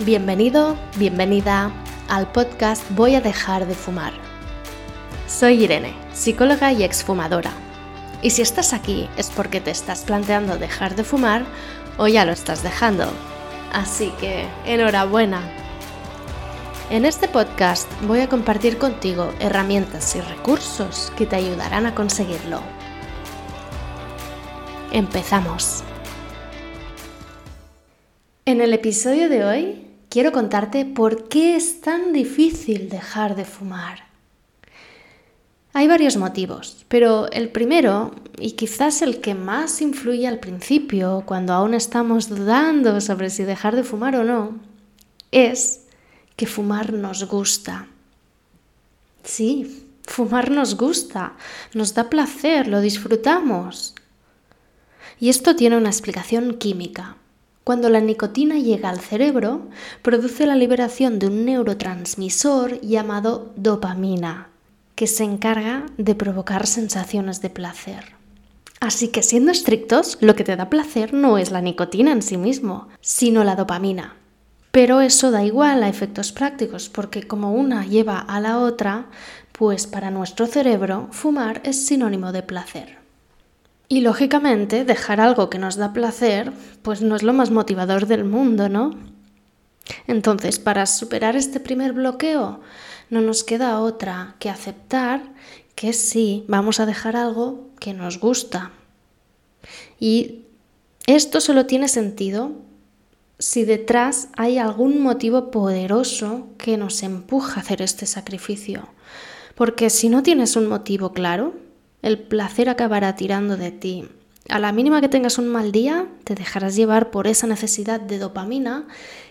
Bienvenido, bienvenida al podcast Voy a dejar de fumar. Soy Irene, psicóloga y exfumadora. Y si estás aquí es porque te estás planteando dejar de fumar o ya lo estás dejando. Así que, enhorabuena. En este podcast voy a compartir contigo herramientas y recursos que te ayudarán a conseguirlo. Empezamos. En el episodio de hoy quiero contarte por qué es tan difícil dejar de fumar. Hay varios motivos, pero el primero, y quizás el que más influye al principio, cuando aún estamos dudando sobre si dejar de fumar o no, es que fumar nos gusta. Sí, fumar nos gusta, nos da placer, lo disfrutamos. Y esto tiene una explicación química. Cuando la nicotina llega al cerebro, produce la liberación de un neurotransmisor llamado dopamina, que se encarga de provocar sensaciones de placer. Así que siendo estrictos, lo que te da placer no es la nicotina en sí mismo, sino la dopamina. Pero eso da igual a efectos prácticos, porque como una lleva a la otra, pues para nuestro cerebro fumar es sinónimo de placer. Y lógicamente, dejar algo que nos da placer, pues no es lo más motivador del mundo, ¿no? Entonces, para superar este primer bloqueo, no nos queda otra que aceptar que sí, vamos a dejar algo que nos gusta. Y esto solo tiene sentido si detrás hay algún motivo poderoso que nos empuja a hacer este sacrificio. Porque si no tienes un motivo claro, el placer acabará tirando de ti. A la mínima que tengas un mal día, te dejarás llevar por esa necesidad de dopamina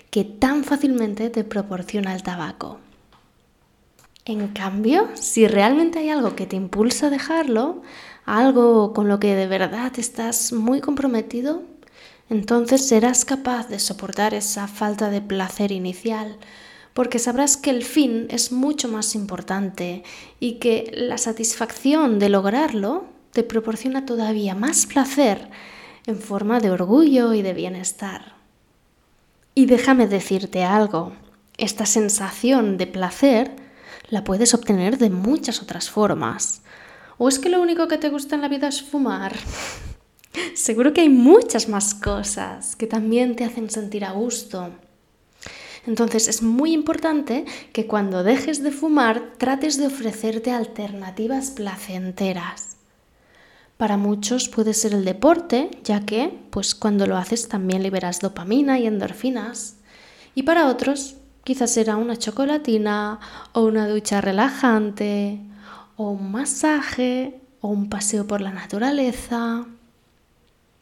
que tan fácilmente te proporciona el tabaco. En cambio, si realmente hay algo que te impulsa a dejarlo, algo con lo que de verdad estás muy comprometido, entonces serás capaz de soportar esa falta de placer inicial, porque sabrás que el fin es mucho más importante y que la satisfacción de lograrlo te proporciona todavía más placer en forma de orgullo y de bienestar. Y déjame decirte algo, esta sensación de placer la puedes obtener de muchas otras formas. ¿O es que lo único que te gusta en la vida es fumar? Seguro que hay muchas más cosas que también te hacen sentir a gusto. Entonces es muy importante que cuando dejes de fumar trates de ofrecerte alternativas placenteras. Para muchos puede ser el deporte, ya que pues cuando lo haces también liberas dopamina y endorfinas. Y para otros quizás será una chocolatina o una ducha relajante o un masaje o un paseo por la naturaleza.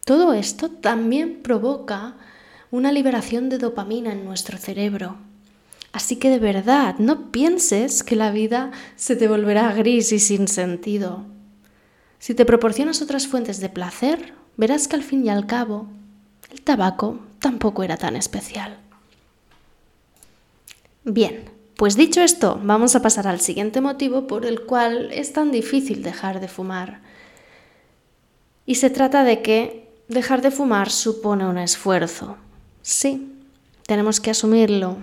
Todo esto también provoca una liberación de dopamina en nuestro cerebro. Así que de verdad, no pienses que la vida se te volverá gris y sin sentido. Si te proporcionas otras fuentes de placer, verás que al fin y al cabo el tabaco tampoco era tan especial. Bien, pues dicho esto, vamos a pasar al siguiente motivo por el cual es tan difícil dejar de fumar. Y se trata de que dejar de fumar supone un esfuerzo. Sí, tenemos que asumirlo.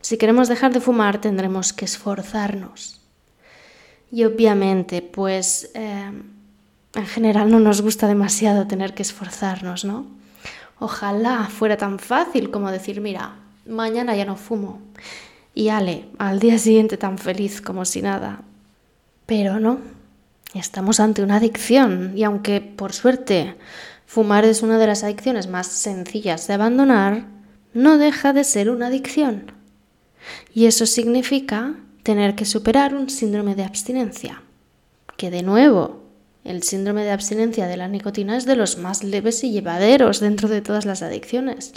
Si queremos dejar de fumar tendremos que esforzarnos. Y obviamente, pues eh, en general no nos gusta demasiado tener que esforzarnos, ¿no? Ojalá fuera tan fácil como decir, mira, mañana ya no fumo. Y ale, al día siguiente tan feliz como si nada. Pero no, estamos ante una adicción y aunque por suerte Fumar es una de las adicciones más sencillas de abandonar, no deja de ser una adicción. Y eso significa tener que superar un síndrome de abstinencia. Que de nuevo, el síndrome de abstinencia de la nicotina es de los más leves y llevaderos dentro de todas las adicciones.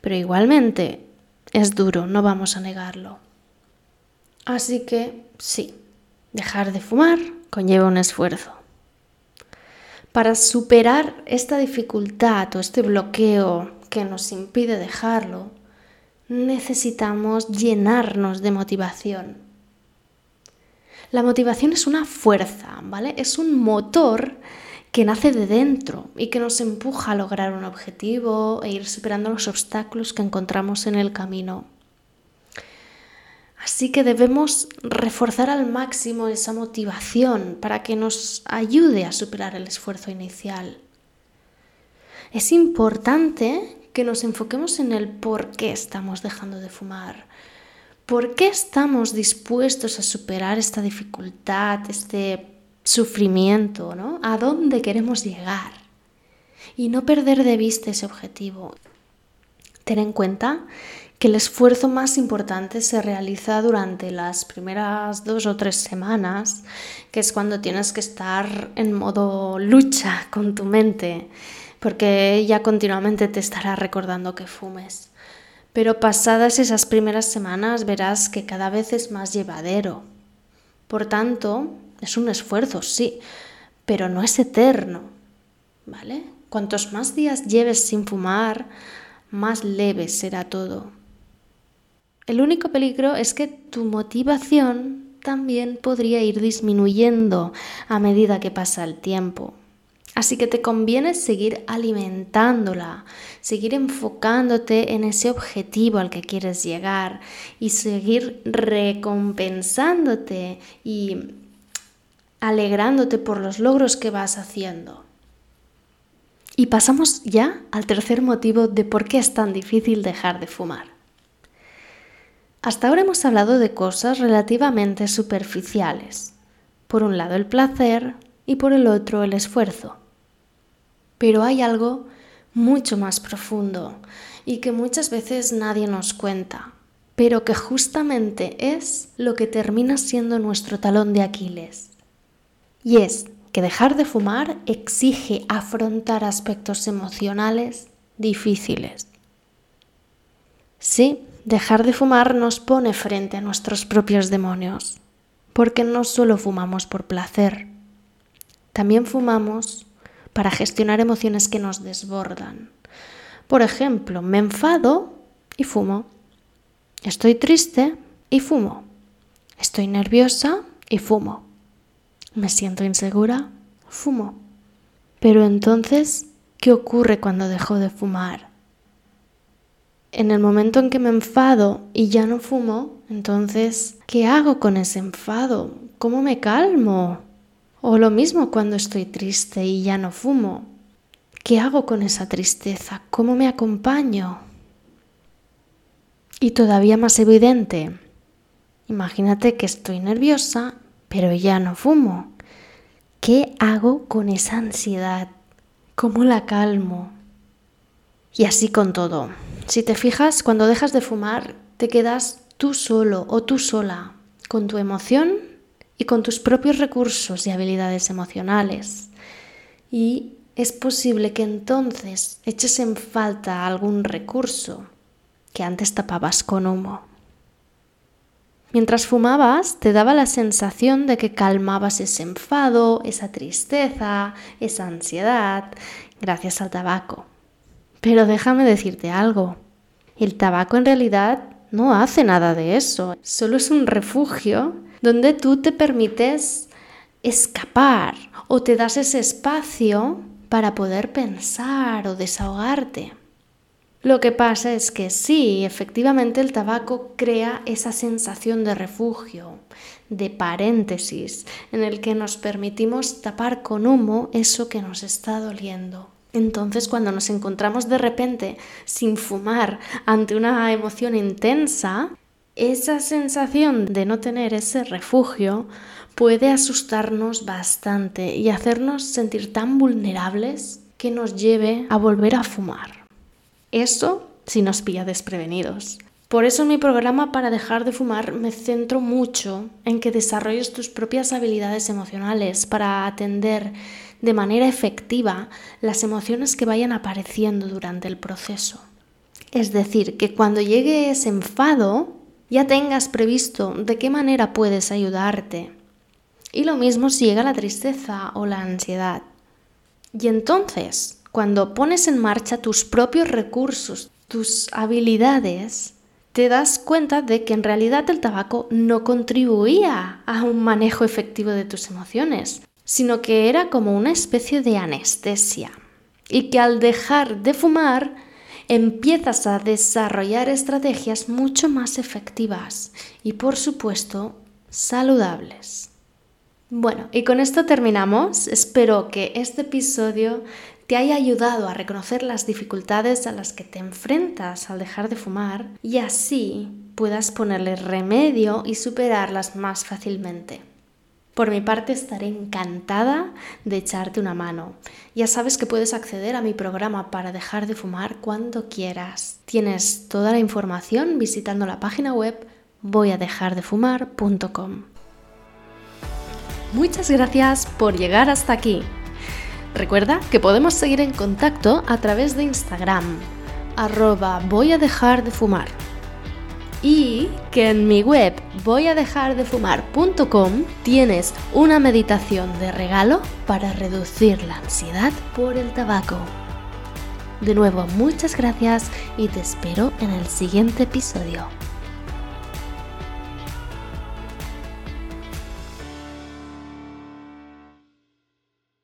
Pero igualmente es duro, no vamos a negarlo. Así que sí, dejar de fumar conlleva un esfuerzo. Para superar esta dificultad o este bloqueo que nos impide dejarlo, necesitamos llenarnos de motivación. La motivación es una fuerza, ¿vale? Es un motor que nace de dentro y que nos empuja a lograr un objetivo e ir superando los obstáculos que encontramos en el camino. Así que debemos reforzar al máximo esa motivación para que nos ayude a superar el esfuerzo inicial. Es importante que nos enfoquemos en el por qué estamos dejando de fumar. ¿Por qué estamos dispuestos a superar esta dificultad, este sufrimiento, ¿no? ¿A dónde queremos llegar? Y no perder de vista ese objetivo. Ten en cuenta que el esfuerzo más importante se realiza durante las primeras dos o tres semanas, que es cuando tienes que estar en modo lucha con tu mente, porque ella continuamente te estará recordando que fumes. Pero pasadas esas primeras semanas verás que cada vez es más llevadero. Por tanto, es un esfuerzo, sí, pero no es eterno, ¿vale? Cuantos más días lleves sin fumar, más leve será todo. El único peligro es que tu motivación también podría ir disminuyendo a medida que pasa el tiempo. Así que te conviene seguir alimentándola, seguir enfocándote en ese objetivo al que quieres llegar y seguir recompensándote y alegrándote por los logros que vas haciendo. Y pasamos ya al tercer motivo de por qué es tan difícil dejar de fumar. Hasta ahora hemos hablado de cosas relativamente superficiales. Por un lado el placer y por el otro el esfuerzo. Pero hay algo mucho más profundo y que muchas veces nadie nos cuenta, pero que justamente es lo que termina siendo nuestro talón de Aquiles. Y es que dejar de fumar exige afrontar aspectos emocionales difíciles. Sí, Dejar de fumar nos pone frente a nuestros propios demonios, porque no solo fumamos por placer, también fumamos para gestionar emociones que nos desbordan. Por ejemplo, me enfado y fumo. Estoy triste y fumo. Estoy nerviosa y fumo. Me siento insegura, fumo. Pero entonces, ¿qué ocurre cuando dejo de fumar? En el momento en que me enfado y ya no fumo, entonces, ¿qué hago con ese enfado? ¿Cómo me calmo? O lo mismo cuando estoy triste y ya no fumo. ¿Qué hago con esa tristeza? ¿Cómo me acompaño? Y todavía más evidente, imagínate que estoy nerviosa, pero ya no fumo. ¿Qué hago con esa ansiedad? ¿Cómo la calmo? Y así con todo. Si te fijas, cuando dejas de fumar, te quedas tú solo o tú sola con tu emoción y con tus propios recursos y habilidades emocionales. Y es posible que entonces eches en falta algún recurso que antes tapabas con humo. Mientras fumabas, te daba la sensación de que calmabas ese enfado, esa tristeza, esa ansiedad, gracias al tabaco. Pero déjame decirte algo. El tabaco en realidad no hace nada de eso. Solo es un refugio donde tú te permites escapar o te das ese espacio para poder pensar o desahogarte. Lo que pasa es que sí, efectivamente el tabaco crea esa sensación de refugio, de paréntesis, en el que nos permitimos tapar con humo eso que nos está doliendo. Entonces cuando nos encontramos de repente sin fumar ante una emoción intensa, esa sensación de no tener ese refugio puede asustarnos bastante y hacernos sentir tan vulnerables que nos lleve a volver a fumar. Eso si nos pilla desprevenidos. Por eso en mi programa para dejar de fumar me centro mucho en que desarrolles tus propias habilidades emocionales para atender de manera efectiva las emociones que vayan apareciendo durante el proceso. Es decir, que cuando llegue ese enfado ya tengas previsto de qué manera puedes ayudarte. Y lo mismo si llega la tristeza o la ansiedad. Y entonces, cuando pones en marcha tus propios recursos, tus habilidades, te das cuenta de que en realidad el tabaco no contribuía a un manejo efectivo de tus emociones, sino que era como una especie de anestesia y que al dejar de fumar empiezas a desarrollar estrategias mucho más efectivas y por supuesto saludables. Bueno, y con esto terminamos. Espero que este episodio te haya ayudado a reconocer las dificultades a las que te enfrentas al dejar de fumar y así puedas ponerle remedio y superarlas más fácilmente. Por mi parte estaré encantada de echarte una mano. Ya sabes que puedes acceder a mi programa para dejar de fumar cuando quieras. Tienes toda la información visitando la página web voyadejardefumar.com. Muchas gracias por llegar hasta aquí. Recuerda que podemos seguir en contacto a través de Instagram, arroba voy a dejar de fumar. Y que en mi web voyadejardefumar.com tienes una meditación de regalo para reducir la ansiedad por el tabaco. De nuevo, muchas gracias y te espero en el siguiente episodio.